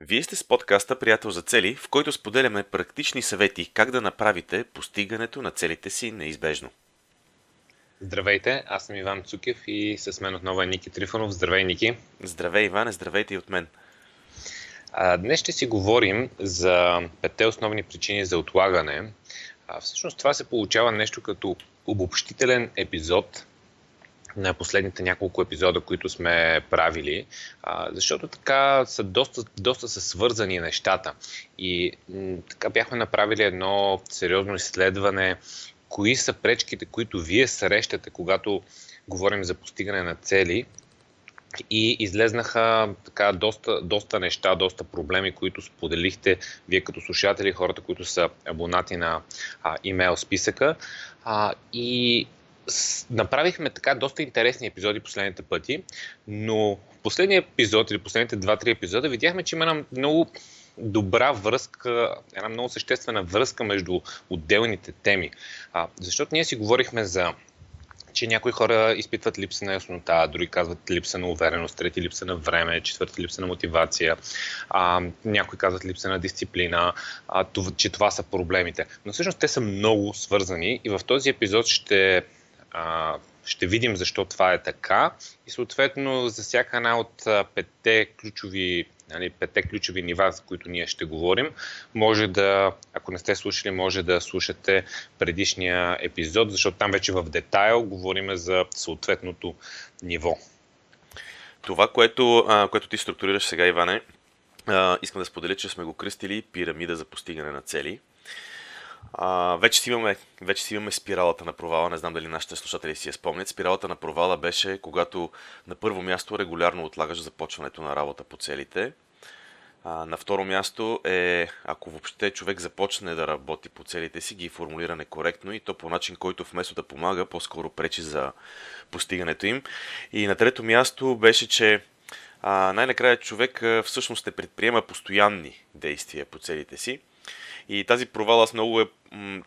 Вие сте с подкаста Приятел за цели, в който споделяме практични съвети как да направите постигането на целите си неизбежно. Здравейте, аз съм Иван Цукев и с мен отново е Ники Трифонов. Здравей, Ники! Здравей, Иване, здравейте и от мен! А, днес ще си говорим за петте основни причини за отлагане. А, всъщност това се получава нещо като обобщителен епизод на последните няколко епизода, които сме правили, а, защото така са доста, доста са свързани нещата. И м- така бяхме направили едно сериозно изследване, кои са пречките, които вие срещате, когато говорим за постигане на цели. И излезнаха така доста, доста неща, доста проблеми, които споделихте вие като слушатели, хората, които са абонати на а, имейл списъка. А, и направихме така доста интересни епизоди последните пъти, но последния епизод или последните 2-3 епизода видяхме, че има една много добра връзка, една много съществена връзка между отделните теми. А, защото ние си говорихме за че някои хора изпитват липса на яснота, други казват липса на увереност, трети липса на време, четвърти липса на мотивация, а, някои казват липса на дисциплина, а, това, че това са проблемите. Но всъщност те са много свързани и в този епизод ще а, ще видим защо това е така и съответно за всяка една от петте ключови, нали, петте ключови нива, за които ние ще говорим, може да, ако не сте слушали, може да слушате предишния епизод, защото там вече в детайл говорим за съответното ниво. Това, което, а, което ти структурираш сега, Иване, а, искам да споделя, че сме го кръстили пирамида за постигане на цели. А, вече, си имаме, вече си имаме спиралата на провала. Не знам дали нашите слушатели си я спомнят. Спиралата на провала беше когато на първо място регулярно отлагаш започването на работа по целите. А, на второ място е, ако въобще човек започне да работи по целите си, ги формулира некоректно и то по начин, който вместо да помага, по-скоро пречи за постигането им. И на трето място беше, че най-накрая човек всъщност не предприема постоянни действия по целите си. И тази провал аз много е,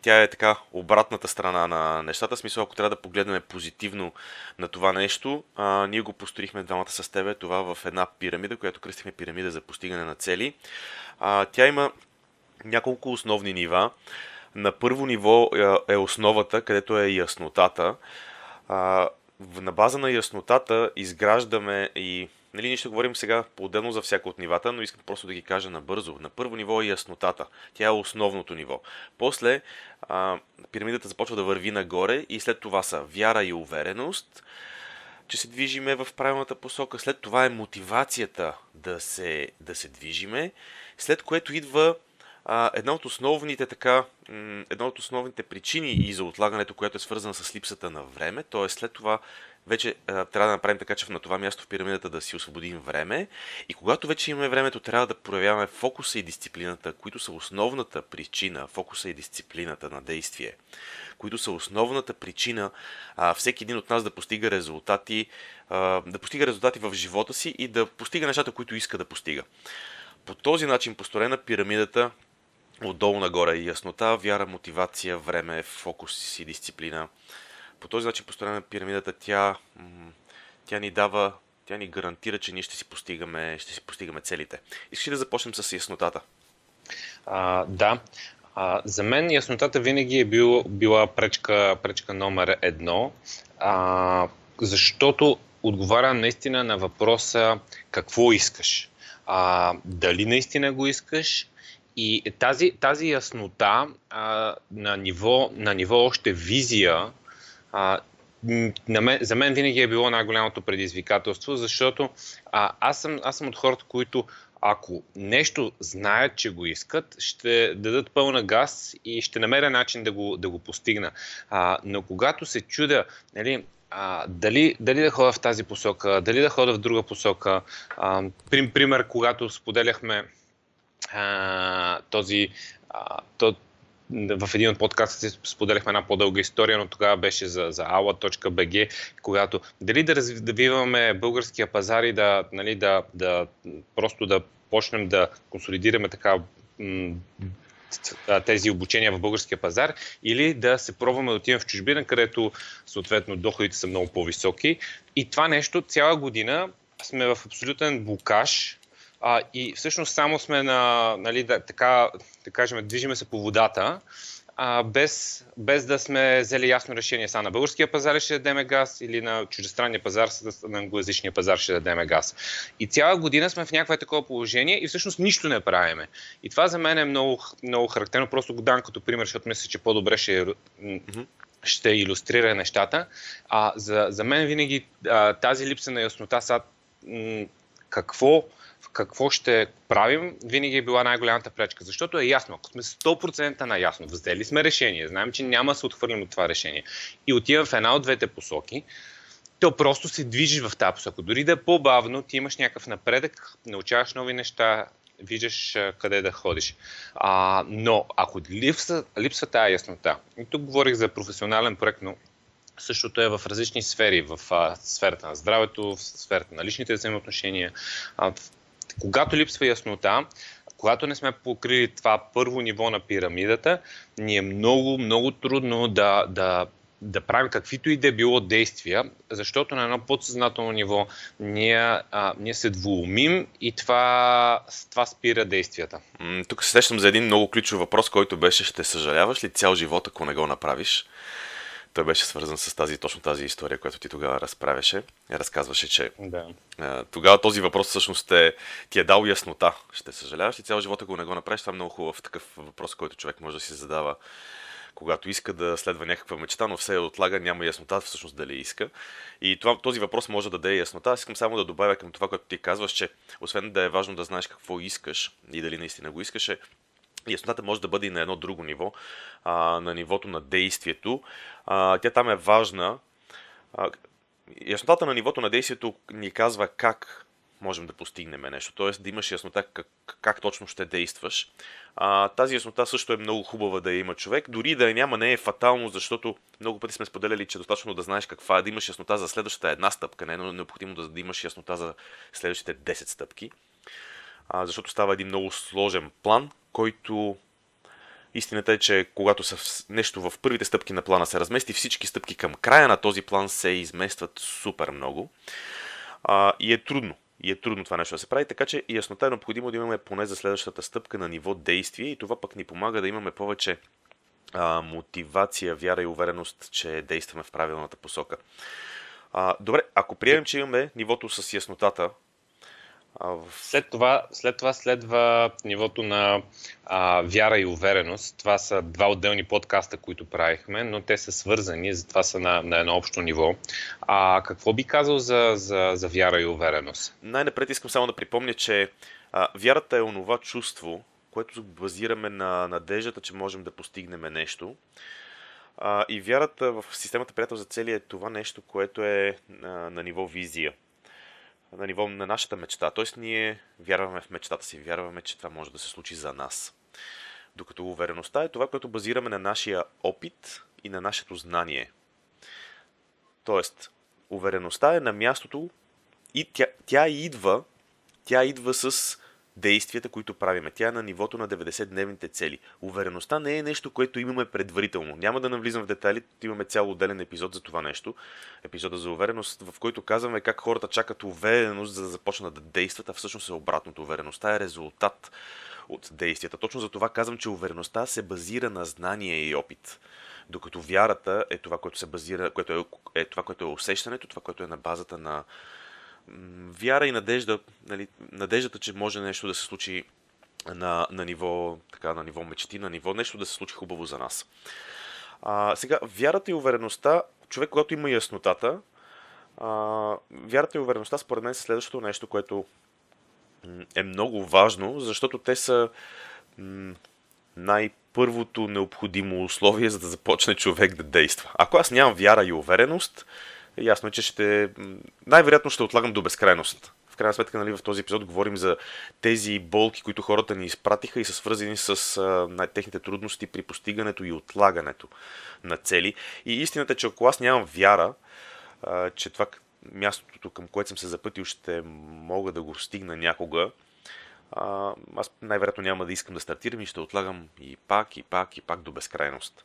тя е така обратната страна на нещата. Смисъл, ако трябва да погледнем позитивно на това нещо, а, ние го построихме двамата с тебе, това в една пирамида, която кръстихме пирамида за постигане на цели. А, тя има няколко основни нива. На първо ниво е основата, където е яснотата. А, на база на яснотата изграждаме и Нали, ние ще говорим сега по-отделно за всяко от нивата, но искам просто да ги кажа набързо. На първо ниво е яснотата. Тя е основното ниво. После а, пирамидата започва да върви нагоре и след това са вяра и увереност, че се движиме в правилната посока. След това е мотивацията да се, да се движиме, след което идва а, една от основните така, една от основните причини и за отлагането, която е свързана с липсата на време, т.е. след това вече а, трябва да направим така, че на това място в пирамидата да си освободим време. И когато вече имаме времето, трябва да проявяваме фокуса и дисциплината, които са основната причина, фокуса и дисциплината на действие, които са основната причина а, всеки един от нас да постига резултати, а, да постига резултати в живота си и да постига нещата, които иска да постига. По този начин построена пирамидата отдолу нагоре яснота, вяра, мотивация, време, фокус и дисциплина по този начин построена пирамидата, тя, тя ни дава, тя ни гарантира, че ние ще си постигаме, ще си постигаме целите. Искаш да започнем с яснотата? А, да. А, за мен яснотата винаги е бил, била пречка, пречка номер едно, а, защото отговаря наистина на въпроса какво искаш. А, дали наистина го искаш и тази, тази яснота а, на, ниво, на ниво още визия а, на мен, за мен винаги е било най-голямото предизвикателство, защото а, аз, съм, аз съм от хората, които ако нещо знаят, че го искат, ще дадат пълна газ и ще намеря начин да го, да го постигна. А, но когато се чудя, нали, а, дали, дали да ходя в тази посока, дали да ходя в друга посока, а, пример, когато споделяхме а, този, а, то, в един от подкастите споделяхме една по-дълга история, но тогава беше за, за ala.bg, когато дали да развиваме българския пазар и да, нали, да, да просто да почнем да консолидираме така тези обучения в българския пазар или да се пробваме да отидем в чужбина, където съответно доходите са много по-високи. И това нещо цяла година сме в абсолютен блокаж а, и всъщност само сме на, нали, да, така, да кажем, движиме се по водата, а, без, без да сме взели ясно решение. Сега на българския пазар ще дадем газ или на чуждестранния пазар, на англоязичния пазар ще дадем газ. И цяла година сме в някакво такова положение и всъщност нищо не правиме. И това за мен е много, много характерно. Просто го дам като пример, защото мисля, че по-добре ще, ще иллюстрира нещата. А, за, за мен винаги а, тази липса на яснота са м- какво какво ще правим, винаги е била най-голямата пречка. Защото е ясно, ако сме 100% наясно, взели сме решение, знаем, че няма да се отхвърлим от това решение и отивам в една от двете посоки, то просто се движиш в тази посока. Дори да е по-бавно, ти имаш някакъв напредък, научаваш нови неща, виждаш къде да ходиш. А, но ако липсва, липсва тази яснота, и тук говорих за професионален проект, но Същото е в различни сфери, в а, сферата на здравето, в сферата на личните взаимоотношения. А, когато липсва яснота, когато не сме покрили това първо ниво на пирамидата, ни е много, много трудно да, да, да правим каквито и да е било действия, защото на едно подсъзнателно ниво ние, а, ние се двоумим и това, това спира действията. Тук се сещам за един много ключов въпрос, който беше ще съжаляваш ли цял живот, ако не го направиш? Той беше свързан с тази, точно тази история, която ти тогава разправяше. Разказваше, че да. а, тогава този въпрос всъщност е, ти е дал яснота. Ще съжаляваш ли цял живот, ако не го направиш? Това е много хубав такъв въпрос, който човек може да си задава когато иска да следва някаква мечта, но все отлага, няма яснота всъщност дали иска. И това, този въпрос може да даде яснота. Аз искам само да добавя към това, което ти казваш, че освен да е важно да знаеш какво искаш и дали наистина го искаш, е Яснотата може да бъде и на едно друго ниво, а, на нивото на действието. А, тя там е важна. А, яснотата на нивото на действието ни казва как можем да постигнем нещо, т.е. да имаш яснота как, как точно ще действаш. А, тази яснота също е много хубава да я има човек, дори да я няма не е фатално, защото много пъти сме споделяли, че е достатъчно да знаеш каква е, да имаш яснота за следващата една стъпка, не е необходимо да, имаш яснота за следващите 10 стъпки, а, защото става един много сложен план, който Истината е, че когато са нещо в първите стъпки на плана се размести, всички стъпки към края на този план се изместват супер много. А, и е трудно. И е трудно това нещо да се прави, така че яснота е необходимо да имаме поне за следващата стъпка на ниво действие и това пък ни помага да имаме повече а, мотивация, вяра и увереност, че действаме в правилната посока. А, добре, ако приемем, че имаме нивото с яснотата, след това, след това следва нивото на а, вяра и увереност. Това са два отделни подкаста, които правихме, но те са свързани, затова са на, на едно общо ниво. А какво би казал за, за, за вяра и увереност? Най-напред искам само да припомня, че а, вярата е онова чувство, което базираме на надеждата, че можем да постигнем нещо. А, и вярата в системата приятел за цели е това нещо, което е а, на ниво визия на ниво на нашата мечта. Тоест ние вярваме в мечтата си, вярваме, че това може да се случи за нас. Докато увереността е това, което базираме на нашия опит и на нашето знание. Тоест, увереността е на мястото и тя, тя идва, тя идва с действията, които правиме. Тя е на нивото на 90-дневните цели. Увереността не е нещо, което имаме предварително. Няма да навлизам в детайли, имаме цял отделен епизод за това нещо. Епизода за увереност, в който казваме как хората чакат увереност, за да започнат да действат, а всъщност е обратното. Увереността е резултат от действията. Точно за това казвам, че увереността се базира на знание и опит. Докато вярата е това, което се базира, което е, е това, което е усещането, това, което е на базата на вяра и надежда, нали, надеждата, че може нещо да се случи на, на, ниво, така, на ниво мечти, на ниво нещо да се случи хубаво за нас. А, сега, вярата и увереността, човек, когато има яснотата, а, вярата и увереността според мен са следващото нещо, което е много важно, защото те са най-първото необходимо условие, за да започне човек да действа. Ако аз нямам вяра и увереност, ясно е, че ще... Най-вероятно ще отлагам до безкрайност. В крайна сметка, нали, в този епизод говорим за тези болки, които хората ни изпратиха и са свързани с а, техните трудности при постигането и отлагането на цели. И истината е, че ако аз нямам вяра, а, че това мястото, към което съм се запътил, ще мога да го стигна някога, а, аз най-вероятно няма да искам да стартирам и ще отлагам и пак, и пак, и пак до безкрайност.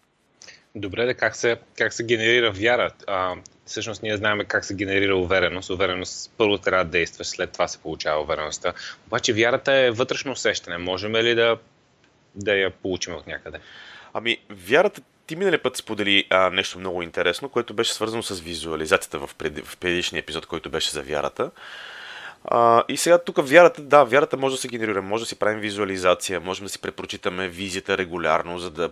Добре, да как се, как се генерира вяра? А, всъщност ние знаем как се генерира увереност. Увереност първо трябва да действаш, след това се получава увереността. Обаче вярата е вътрешно усещане. Можем ли да, да я получим от някъде? Ами, вярата ти минали път сподели а, нещо много интересно, което беше свързано с визуализацията в, пред, в предишния епизод, който беше за вярата. А, и сега тук вярата, да, вярата може да се генерира, може да си правим визуализация, можем да си препрочитаме визията регулярно, за да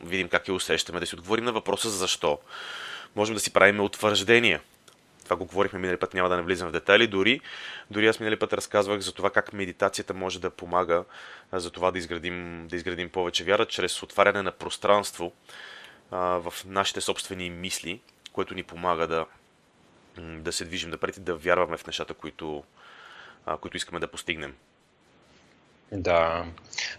видим как я усещаме, да си отговорим на въпроса за защо. Можем да си правим утвърждения. Това го говорихме минали път, няма да не влизам в детайли. Дори, дори аз минали път разказвах за това как медитацията може да помага за това да изградим, да изградим повече вяра, чрез отваряне на пространство а, в нашите собствени мисли, което ни помага да, да се движим напред и да вярваме в нещата, които, а, които искаме да постигнем. Да.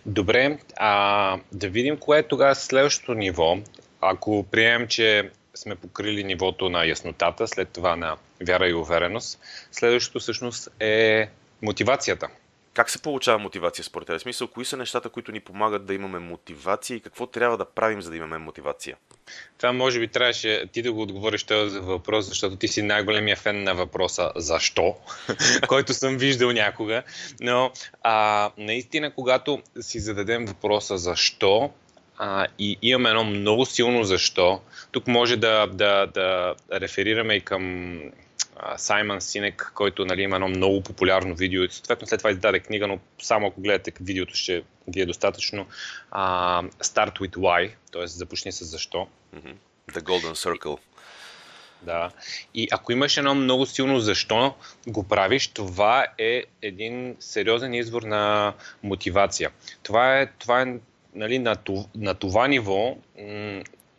Добре, а да видим кое е тогава следващото ниво. Ако приемем, че сме покрили нивото на яснотата, след това на вяра и увереност, следващото всъщност е мотивацията. Как се получава мотивация според теб? Смисъл, кои са нещата, които ни помагат да имаме мотивация и какво трябва да правим, за да имаме мотивация? Това може би трябваше ти да го отговориш този въпрос, защото ти си най-големия фен на въпроса защо, който съм виждал някога. Но а, наистина, когато си зададем въпроса защо, а, и имаме едно много силно защо. Тук може да, да, да реферираме и към Саймън Синек, който нали, има едно много популярно видео и съответно след това издаде книга, но само ако гледате видеото ще ви е достатъчно. Uh, Start with Why, т.е. започни с защо. The Golden Circle. Да. И ако имаш едно много силно защо го правиш, това е един сериозен извор на мотивация. Това е, това е нали, на, на това ниво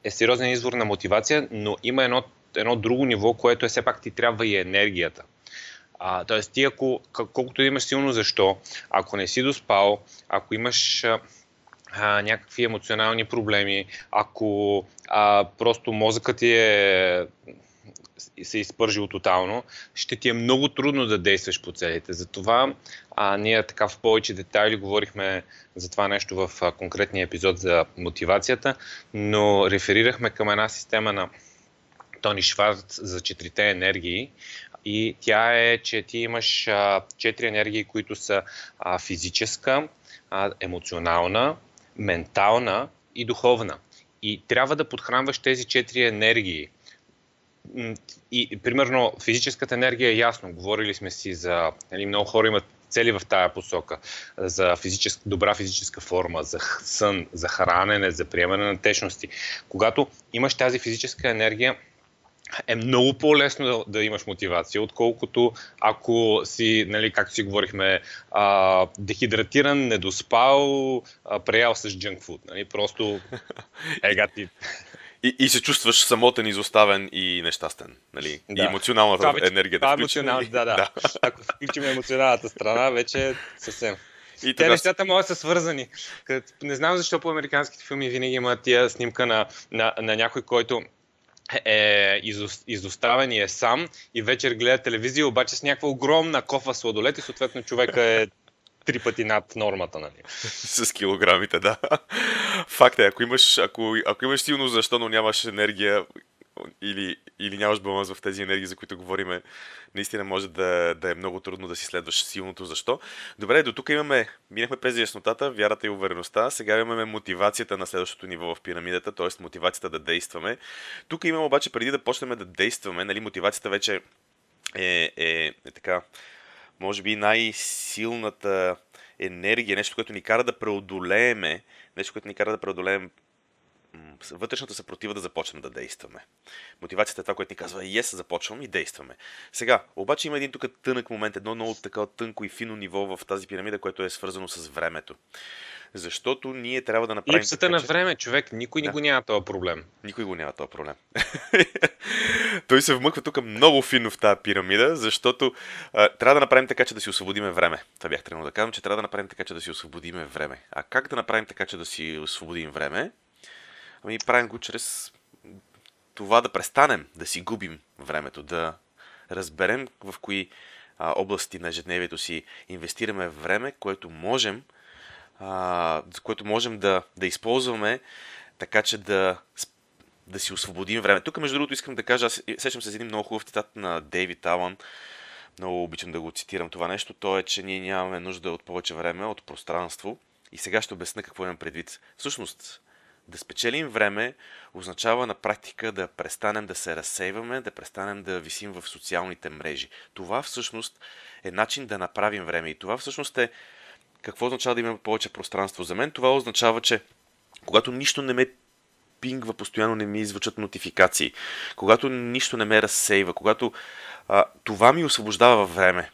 е сериозен извор на мотивация, но има едно едно друго ниво, което е все пак ти трябва и енергията. А, тоест ти ако, колкото имаш силно защо, ако не си доспал, ако имаш а, някакви емоционални проблеми, ако а, просто мозъкът ти е се изпържил тотално, ще ти е много трудно да действаш по целите. Затова а, ние така в повече детайли говорихме за това нещо в а, конкретния епизод за мотивацията, но реферирахме към една система на Тони Шварц за четирите енергии. И тя е, че ти имаш четири енергии, които са а, физическа, а, емоционална, ментална и духовна. И трябва да подхранваш тези четири енергии. И, примерно, физическата енергия е ясно. Говорили сме си за... Нали, много хора имат цели в тая посока. За физическа, добра физическа форма, за сън, за хранене, за приемане на течности. Когато имаш тази физическа енергия, е много по-лесно да, да имаш мотивация, отколкото ако си, нали, както си говорихме, а, дехидратиран, недоспал, а, преял с джънк фуд. Нали, просто ега ти. И, и се чувстваш самотен, изоставен и нещастен. Нали? Да. И емоционалната това вече, енергия да емоционал, да, да. да. Ако включим емоционалната страна, вече съвсем. И Те нещата могат да са свързани. Не знам защо по американските филми винаги има тия снимка на, на, на някой, който е изоставен и е сам и вечер гледа телевизия, обаче с някаква огромна кофа сладолет и съответно човека е три пъти над нормата, нали? с килограмите, да. Факт е, ако имаш, ако, ако имаш силно защо, но нямаш енергия, или, или нямаш баланс в тези енергии, за които говориме, наистина може да, да е много трудно да си следваш силното защо. Добре, до тук имаме, минахме през яснотата, вярата и увереността, сега имаме мотивацията на следващото ниво в пирамидата, т.е. мотивацията да действаме. Тук имаме обаче, преди да почнем да действаме, нали, мотивацията вече е, е, е така, може би най-силната енергия, нещо, което ни кара да преодолееме, нещо, което ни кара да преодолеем вътрешната съпротива да започнем да действаме. Мотивацията е това, което ни казва, yes, започвам и действаме. Сега, обаче има един тук тънък момент, едно много така тънко и фино ниво в тази пирамида, което е свързано с времето. Защото ние трябва да направим. Липсата на време, човек, никой да. ни го няма този проблем. Никой го няма този проблем. Той се вмъква тук много фино в тази пирамида, защото а, трябва да направим така, че да си освободиме време. Това бях трябвало да кажа, че трябва да направим така, че да си освободиме време. А как да направим така, че да си освободим време? Ами правим го чрез това да престанем да си губим времето, да разберем в кои а, области на ежедневието си инвестираме време, което можем, а, което можем да, да използваме така, че да да си освободим време. Тук, между другото, искам да кажа, аз сещам се за един много хубав цитат на Дейвид Алън. Много обичам да го цитирам това нещо. То е, че ние нямаме нужда от повече време, от пространство. И сега ще обясня какво имам предвид. Всъщност, да спечелим време означава на практика да престанем да се разсейваме, да престанем да висим в социалните мрежи. Това всъщност е начин да направим време. И това всъщност е какво означава да имаме повече пространство. За мен това означава, че когато нищо не ме пингва, постоянно не ми извърчат нотификации, когато нищо не ме разсейва, когато а, това ми освобождава време.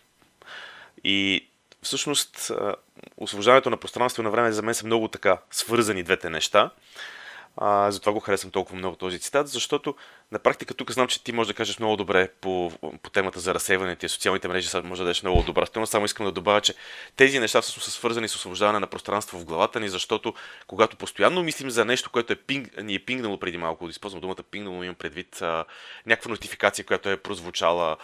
И всъщност освобождаването на пространство и на време за мен са много така свързани двете неща. А, затова го харесвам толкова много този цитат, защото на практика тук знам, че ти можеш да кажеш много добре по, по темата за разсейването и социалните мрежи, сега може да дадеш много добра стена. Само искам да добавя, че тези неща всъщност са свързани с освобождаване на пространство в главата ни, защото когато постоянно мислим за нещо, което е пинг, ни е пингнало преди малко, да използвам думата пингнало, имам предвид а, някаква нотификация, която е прозвучала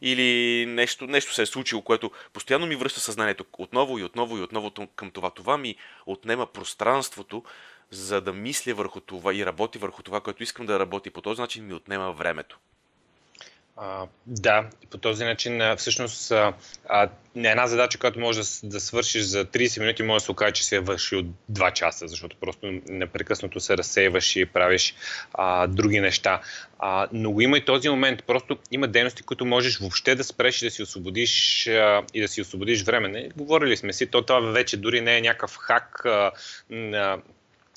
или нещо, нещо се е случило, което постоянно ми връща съзнанието отново и отново и отново към това. Това ми отнема пространството, за да мисля върху това и работи върху това, което искам да работи. По този начин ми отнема времето. А, да, по този начин всъщност а, а, една задача, която може да, да свършиш за 30 минути, може да се окаже, че се върши от 2 часа, защото просто непрекъснато се разсейваш и правиш а, други неща. А, но го има и този момент. Просто има дейности, които можеш въобще да спреш и да си освободиш а, и да си освободиш време. Не, говорили сме си, то това вече дори не е някакъв хак а, а,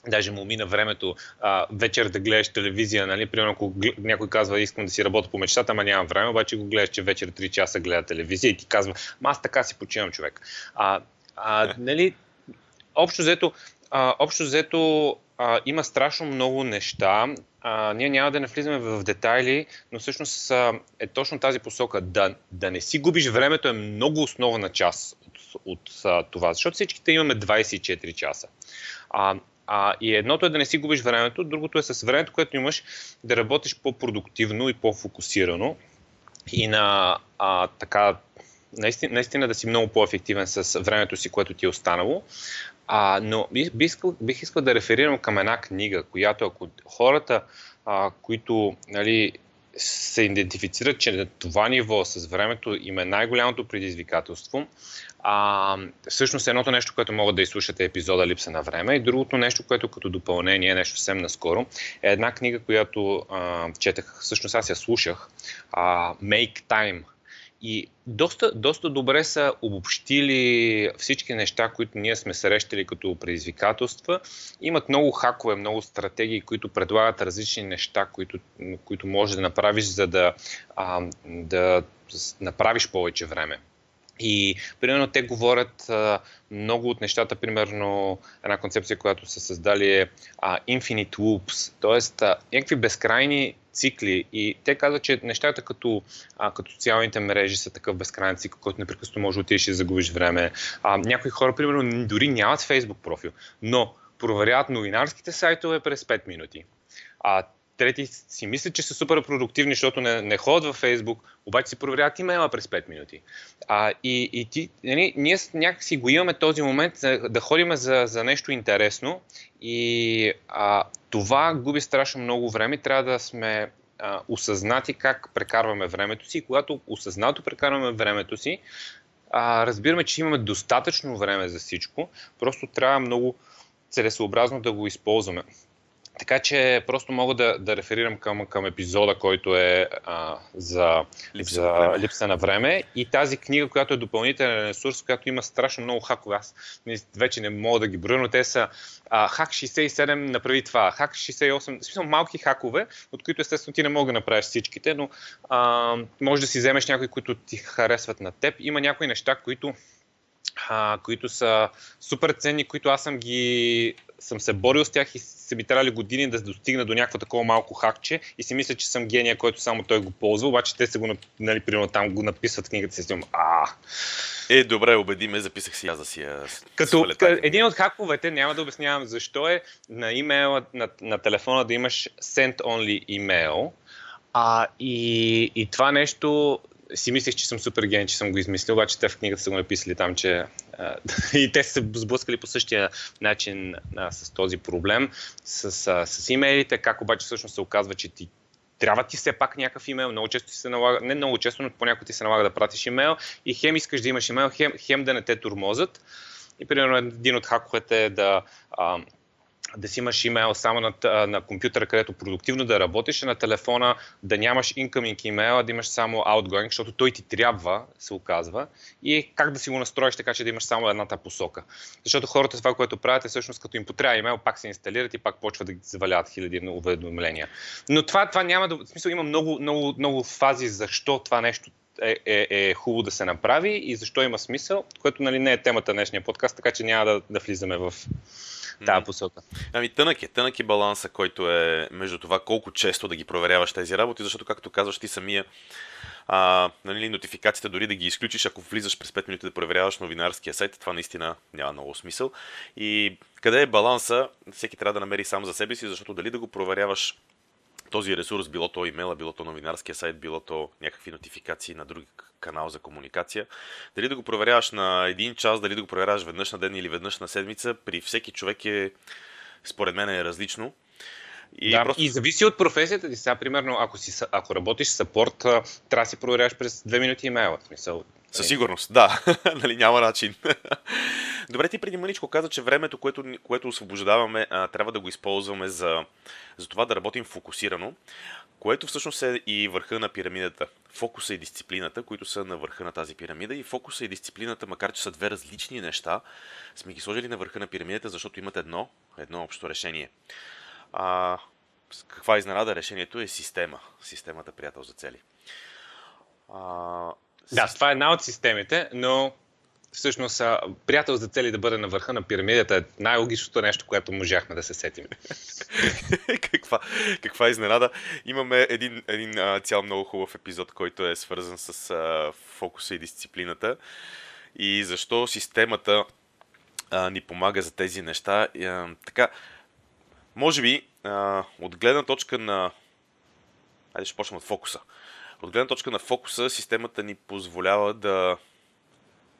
даже му мина времето а, вечер да гледаш телевизия, нали? Примерно, ако някой казва, искам да си работя по мечтата, ама нямам време, обаче го гледаш, че вечер 3 часа гледа телевизия и ти казва, аз така си почивам човек. А, а, нали, общо взето, а, общо взето а, има страшно много неща. А, ние няма да не влизаме в детайли, но всъщност а, е точно тази посока. Да, да не си губиш времето е много основна част от, от а, това, защото всичките имаме 24 часа. А, а, и едното е да не си губиш времето, другото е с времето, което имаш да работиш по-продуктивно и по-фокусирано и на а, така наистина, наистина да си много по-ефективен с времето си, което ти е останало. А, но бих, искал, бих искал да реферирам към една книга, която ако хората, а, които нали, се идентифицират, че на това ниво с времето им е най-голямото предизвикателство, а, всъщност едното нещо, което могат да изслушате е епизода Липса на време и другото нещо, което като допълнение, нещо съвсем наскоро, е една книга, която а, четах, всъщност аз я слушах, а, Make Time и доста, доста добре са обобщили всички неща, които ние сме срещали като предизвикателства. Имат много хакове, много стратегии, които предлагат различни неща, които, които можеш да направиш, за да, а, да направиш повече време. И, примерно, те говорят много от нещата, примерно, една концепция, която са създали е Infinite Loops, т.е. някакви безкрайни цикли. И те казват, че нещата като, а, като социалните мрежи са такъв безкрайен цикъл, който непрекъснато може да отидеш и загубиш време. А, някои хора, примерно, дори нямат Facebook профил, но проверяват новинарските сайтове през 5 минути. А трети си мислят, че са супер продуктивни, защото не, не ходят във Фейсбук, обаче си проверяват имейла през 5 минути. А, и, и ти, нали, ние някакси го имаме този момент за, да ходим за, за нещо интересно и а, това губи страшно много време. Трябва да сме а, осъзнати как прекарваме времето си. Когато осъзнато прекарваме времето си, а, разбираме, че имаме достатъчно време за всичко, просто трябва много целесообразно да го използваме. Така че просто мога да, да реферирам към, към епизода, който е а, за, липса, за на липса на време и тази книга, която е допълнителен ресурс, която има страшно много хакове. Аз вече не мога да ги броя, но те са а, хак 67 направи това, хак 68, в смисъл малки хакове, от които естествено ти не мога да направиш всичките, но а, може да си вземеш някои, които ти харесват на теб. Има някои неща, които а, които са супер ценни, които аз съм ги съм се борил с тях и са ми трябвали години да достигна до някакво такова малко хакче и си мисля, че съм гения, който само той го ползва, обаче те се го, нали, примерно там го написват книгата си, си а. Е, добре, убеди ме, записах си аз да си я Като един от хаковете, няма да обяснявам защо е на имейла, на, на телефона да имаш send only email, а, и, и това нещо си мислех, че съм супер ген, че съм го измислил, обаче те в книгата са го написали там, че и те са сблъскали по същия начин а, с този проблем, с, а, с имейлите, как обаче всъщност се оказва, че ти трябва ти все пак някакъв имейл, много често ти се налага, не много често, но понякога ти се налага да пратиш имейл и хем искаш да имаш имейл, хем, хем да не те турмозат. И примерно един от хаковете е да, а, да си имаш имейл само на, на компютъра, където продуктивно да работиш, а на телефона да нямаш incoming имейл, а да имаш само outgoing, защото той ти трябва, се оказва. И как да си го настроиш така, че да имаш само едната посока. Защото хората това, което правят е всъщност като им потрябва имейл, пак се инсталират и пак почват да ги завалят хиляди уведомления. Но това, това няма да... В смисъл има много, много, много фази защо това нещо е, е, е хубаво да се направи и защо има смисъл, което нали, не е темата на днешния подкаст, така че няма да, да влизаме в тази посока. Ами тънък е, тънък е баланса, който е между това колко често да ги проверяваш тези работи, защото както казваш ти самия, а, нали, нотификациите дори да ги изключиш, ако влизаш през 5 минути да проверяваш новинарския сайт, това наистина няма много смисъл. И къде е баланса, всеки трябва да намери сам за себе си, защото дали да го проверяваш този ресурс, било то имейла, било то новинарския сайт, било то някакви нотификации на други канал за комуникация. Дали да го проверяваш на един час, дали да го проверяваш веднъж на ден или веднъж на седмица, при всеки човек е, според мен е различно. И, да, просто... и зависи от професията ти. Сега, примерно, ако, си, ако работиш сапорт, трябва да си проверяваш през две минути имейла. Смисъл, със сигурност, да. нали, няма начин. Добре, ти преди мъничко каза, че времето, което, което освобождаваме, а, трябва да го използваме за, за това да работим фокусирано, което всъщност е и върха на пирамидата. Фокуса и дисциплината, които са на върха на тази пирамида. И фокуса и дисциплината, макар че са две различни неща, сме ги сложили на върха на пирамидата, защото имат едно, едно общо решение. А, каква изненада решението е система. Системата приятел за цели. А, да, това е една от системите, но всъщност приятел за цели да бъде на върха на пирамидата е най-логичното нещо, което можахме да се сетим. каква, каква изненада. Имаме един, един а, цял много хубав епизод, който е свързан с а, фокуса и дисциплината и защо системата а, ни помага за тези неща. И, а, така, може би, а, от гледна точка на... Айде ще почнем от фокуса. От гледна точка на фокуса, системата ни позволява да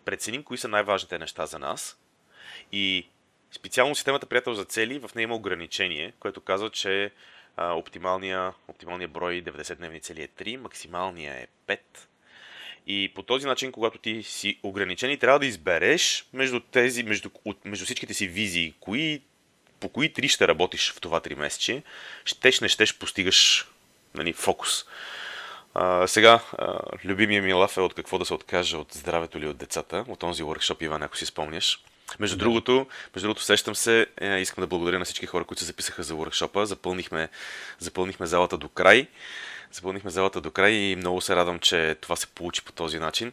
преценим кои са най-важните неща за нас и специално системата приятел за цели, в нея има ограничение, което казва, че а, оптималния, брой 90-дневни цели е 3, максималния е 5. И по този начин, когато ти си ограничен и трябва да избереш между, тези, между, между всичките си визии, кои, по кои три ще работиш в това 3 месече, щеш не щеш постигаш нали, фокус. А, сега, а, любимия ми лав е от какво да се откаже от здравето или от децата, от този workshop, Иван, ако си спомняш. Между, да. другото, между другото, сещам се, е, искам да благодаря на всички хора, които се записаха за workshop Запълнихме, запълнихме залата до край. Запълнихме залата до край и много се радвам, че това се получи по този начин.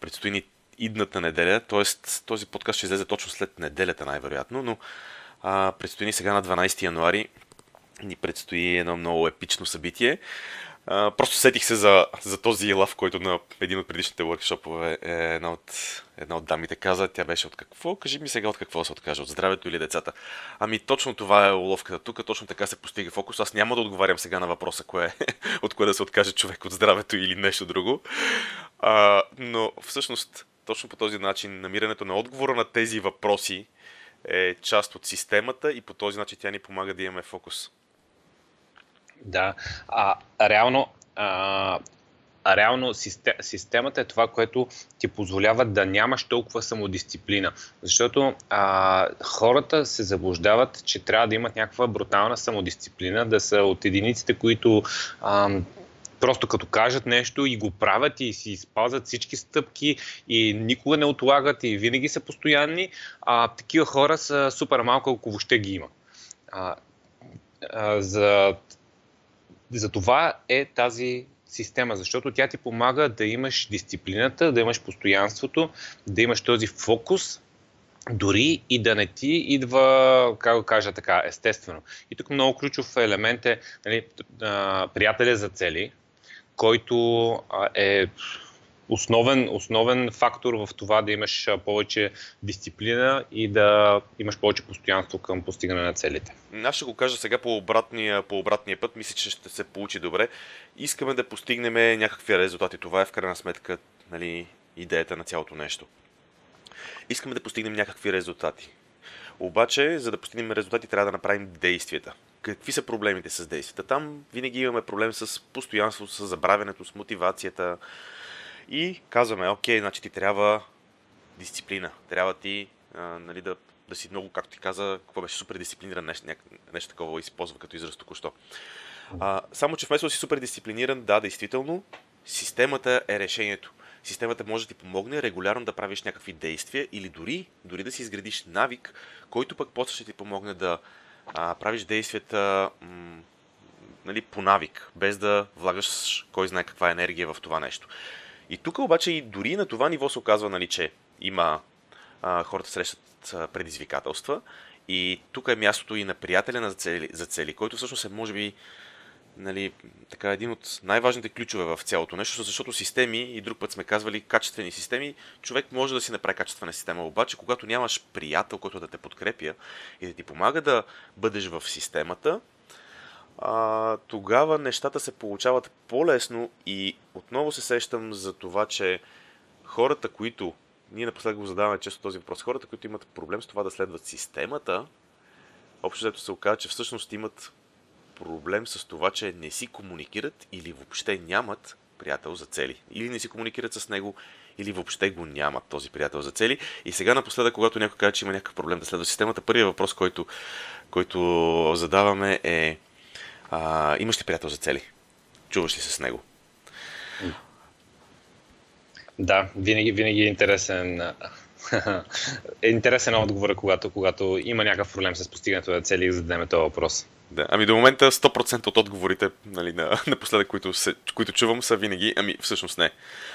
Предстои ни идната неделя, т.е. този подкаст ще излезе точно след неделята най-вероятно, но а, предстои ни сега на 12 януари ни предстои едно много епично събитие просто сетих се за, за този лав, който на един от предишните workshoпове е една от, една от дамите каза. Тя беше от какво? Кажи ми сега от какво се откаже, от здравето или децата. Ами точно това е уловката тук, точно така се постига фокус. Аз няма да отговарям сега на въпроса, кое, от кое да се откаже човек от здравето или нещо друго. А, но всъщност, точно по този начин, намирането на отговора на тези въпроси е част от системата и по този начин тя ни помага да имаме фокус. Да, а реално, а, реално системата е това, което ти позволява да нямаш толкова самодисциплина. Защото а, хората се заблуждават, че трябва да имат някаква брутална самодисциплина, да са от единиците, които а, просто като кажат нещо и го правят и си спазват всички стъпки и никога не отлагат и винаги са постоянни, а такива хора са супер малко, ако въобще ги има. А, а, за за това е тази система, защото тя ти помага да имаш дисциплината, да имаш постоянството, да имаш този фокус, дори и да не ти идва, как го кажа така, естествено. И тук много ключов елемент е нали, приятеля за цели, който е основен, основен фактор в това да имаш повече дисциплина и да имаш повече постоянство към постигане на целите. Аз ще го кажа сега по обратния, по обратния път. Мисля, че ще се получи добре. Искаме да постигнем някакви резултати. Това е в крайна сметка нали, идеята на цялото нещо. Искаме да постигнем някакви резултати. Обаче, за да постигнем резултати, трябва да направим действията. Какви са проблемите с действията? Там винаги имаме проблем с постоянство, с забравянето, с мотивацията. И казваме, окей, значи ти трябва дисциплина. Трябва ти а, нали, да, да си много, както ти каза, какво беше супер дисциплиниран, нещо, нещо такова използва като израз току-що. А, само, че вместо да си супер дисциплиниран, да, действително, системата е решението системата може да ти помогне регулярно да правиш някакви действия или дори, дори да си изградиш навик, който пък после ще ти помогне да а, правиш действията м- нали, по навик, без да влагаш кой знае каква енергия в това нещо. И тук обаче и дори на това ниво се оказва, нали, че има а, хората срещат предизвикателства. И тук е мястото и на приятеля на цели, за цели, който всъщност е може би нали, така, един от най-важните ключове в цялото нещо, защото системи, и друг път сме казвали, качествени системи, човек може да си направи качествена система, обаче когато нямаш приятел, който да те подкрепя и да ти помага да бъдеш в системата, а, тогава нещата се получават по-лесно и отново се сещам за това, че хората, които, ние напоследък го задаваме често този въпрос, хората, които имат проблем с това да следват системата, общо взето се оказа, че всъщност имат проблем с това, че не си комуникират или въобще нямат приятел за цели. Или не си комуникират с него, или въобще го нямат този приятел за цели. И сега напоследък, когато някой каже, че има някакъв проблем да следва системата, първият въпрос, който, който задаваме е а, имаш ли приятел за цели? Чуваш ли се с него? Да, винаги, винаги е интересен е интересен отговор, когато, когато има някакъв проблем с постигането на цели и зададем този въпрос. Да, ами до момента 100% от отговорите нали, на, напоследък, които, се, които чувам, са винаги, ами всъщност не.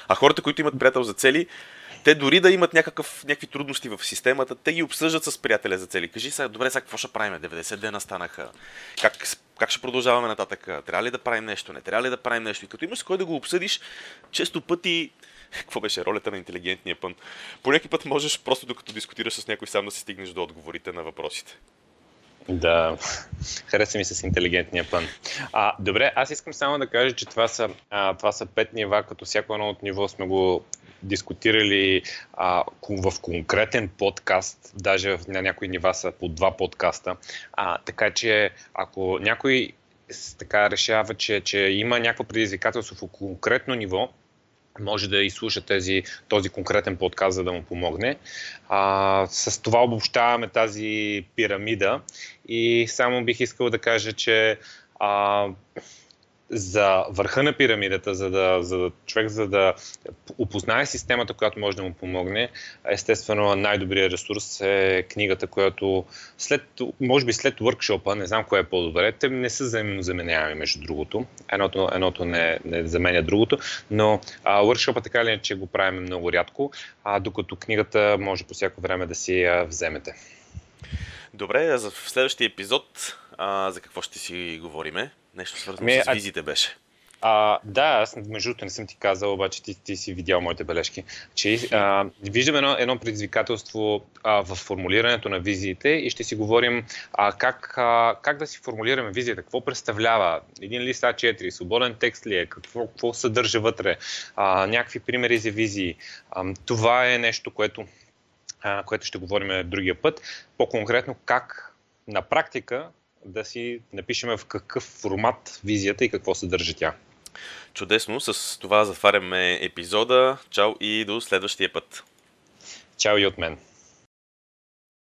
А хората, които имат приятел за цели, те дори да имат някакъв, някакви трудности в системата, те ги обсъждат с приятеля за цели. Кажи сега, добре, сега какво ще правим? 90 дена станаха. Как, как ще продължаваме нататък? Трябва ли да правим нещо? Не трябва ли да правим нещо? И като имаш с кой да го обсъдиш, често пъти какво беше ролята на интелигентния пън? По път можеш просто докато дискутираш с някой сам да си стигнеш до отговорите на въпросите. Да, хареса ми с интелигентния пън. А, добре, аз искам само да кажа, че това са, а, това са пет нива, като всяко едно от ниво сме го дискутирали а, в конкретен подкаст, даже на някои нива са по два подкаста. А, така че, ако някой така решава, че, че има някакво предизвикателство в конкретно ниво, може да изслуша тези, този конкретен подкаст, за да му помогне. А, с това обобщаваме тази пирамида и само бих искал да кажа, че а, за върха на пирамидата, за да, за да човек за да опознае системата, която може да му помогне, естествено най-добрият ресурс е книгата, която след, може би след въркшопа, не знам кое е по-добре, те не са взаимозаменяеми между другото. Едното, едното не, не заменя другото, но въркшопа така или иначе го правим много рядко, а, докато книгата може по всяко време да си я вземете. Добре, в следващия епизод а, за какво ще си говориме? Нещо свързано Ми, с визите беше. А, да, аз между другото не съм ти казал, обаче ти, ти си видял моите бележки, че а, виждам едно, едно предизвикателство а, в формулирането на визиите и ще си говорим а, как, а, как да си формулираме визията, какво представлява един лист А4, свободен текст ли е, какво, какво съдържа вътре, а, някакви примери за визии. А, това е нещо, което, а, което ще говорим другия път. По-конкретно как на практика да си напишем в какъв формат визията и какво съдържа тя. Чудесно, с това затваряме епизода. Чао и до следващия път. Чао и от мен.